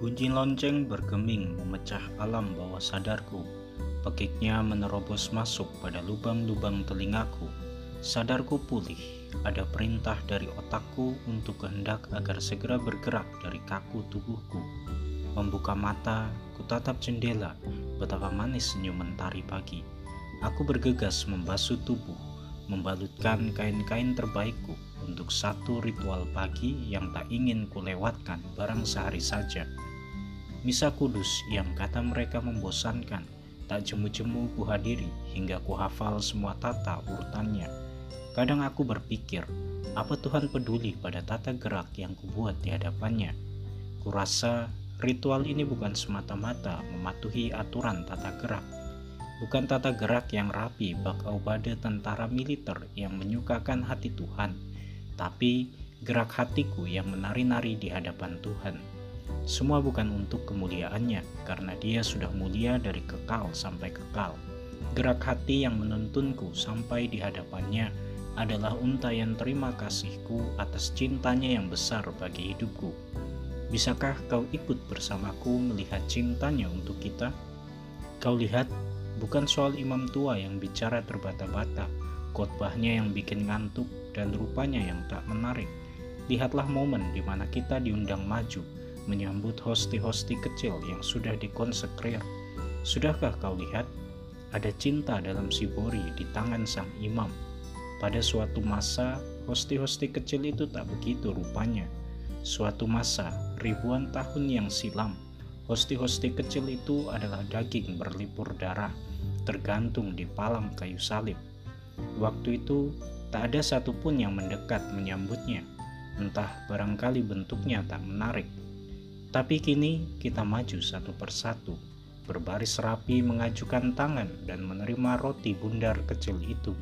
Bunyi lonceng bergeming memecah alam bawah sadarku. Pekiknya menerobos masuk pada lubang-lubang telingaku. Sadarku pulih, ada perintah dari otakku untuk kehendak agar segera bergerak dari kaku tubuhku. Membuka mata, kutatap jendela, betapa manis senyum mentari pagi. Aku bergegas membasuh tubuh, membalutkan kain-kain terbaikku untuk satu ritual pagi yang tak ingin kulewatkan barang sehari saja. Misa kudus yang kata mereka membosankan, tak jemu-jemu kuhadiri hingga kuhafal semua tata urutannya. Kadang aku berpikir, apa Tuhan peduli pada tata gerak yang kubuat di hadapannya? Kurasa ritual ini bukan semata-mata mematuhi aturan tata gerak, bukan tata gerak yang rapi bak aubade tentara militer yang menyukakan hati Tuhan, tapi gerak hatiku yang menari-nari di hadapan Tuhan. Semua bukan untuk kemuliaannya, karena dia sudah mulia dari kekal sampai kekal. Gerak hati yang menuntunku sampai di hadapannya adalah untayan terima kasihku atas cintanya yang besar bagi hidupku. Bisakah kau ikut bersamaku melihat cintanya untuk kita? Kau lihat, bukan soal imam tua yang bicara terbata-bata, khotbahnya yang bikin ngantuk, dan rupanya yang tak menarik. Lihatlah momen di mana kita diundang maju, menyambut hosti-hosti kecil yang sudah dikonsekrir. Sudahkah kau lihat? Ada cinta dalam sibori di tangan sang imam. Pada suatu masa, hosti-hosti kecil itu tak begitu rupanya. Suatu masa, ribuan tahun yang silam, hosti-hosti kecil itu adalah daging berlipur darah, tergantung di palang kayu salib. Waktu itu, tak ada satupun yang mendekat menyambutnya. Entah barangkali bentuknya tak menarik, tapi kini kita maju satu persatu, berbaris rapi mengajukan tangan dan menerima roti bundar kecil itu.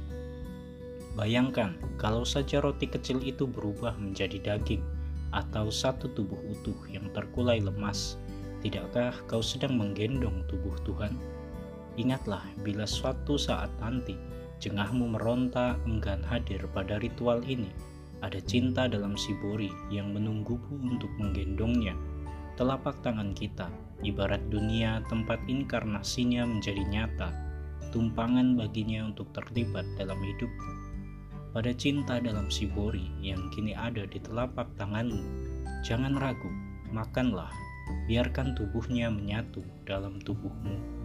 Bayangkan kalau saja roti kecil itu berubah menjadi daging atau satu tubuh utuh yang terkulai lemas, tidakkah kau sedang menggendong tubuh Tuhan? Ingatlah bila suatu saat nanti jengahmu meronta enggan hadir pada ritual ini, ada cinta dalam sibori yang menunggumu untuk menggendongnya Telapak tangan kita, ibarat dunia tempat inkarnasinya menjadi nyata, tumpangan baginya untuk terlibat dalam hidupku. Pada cinta dalam sibori yang kini ada di telapak tanganmu, jangan ragu, makanlah, biarkan tubuhnya menyatu dalam tubuhmu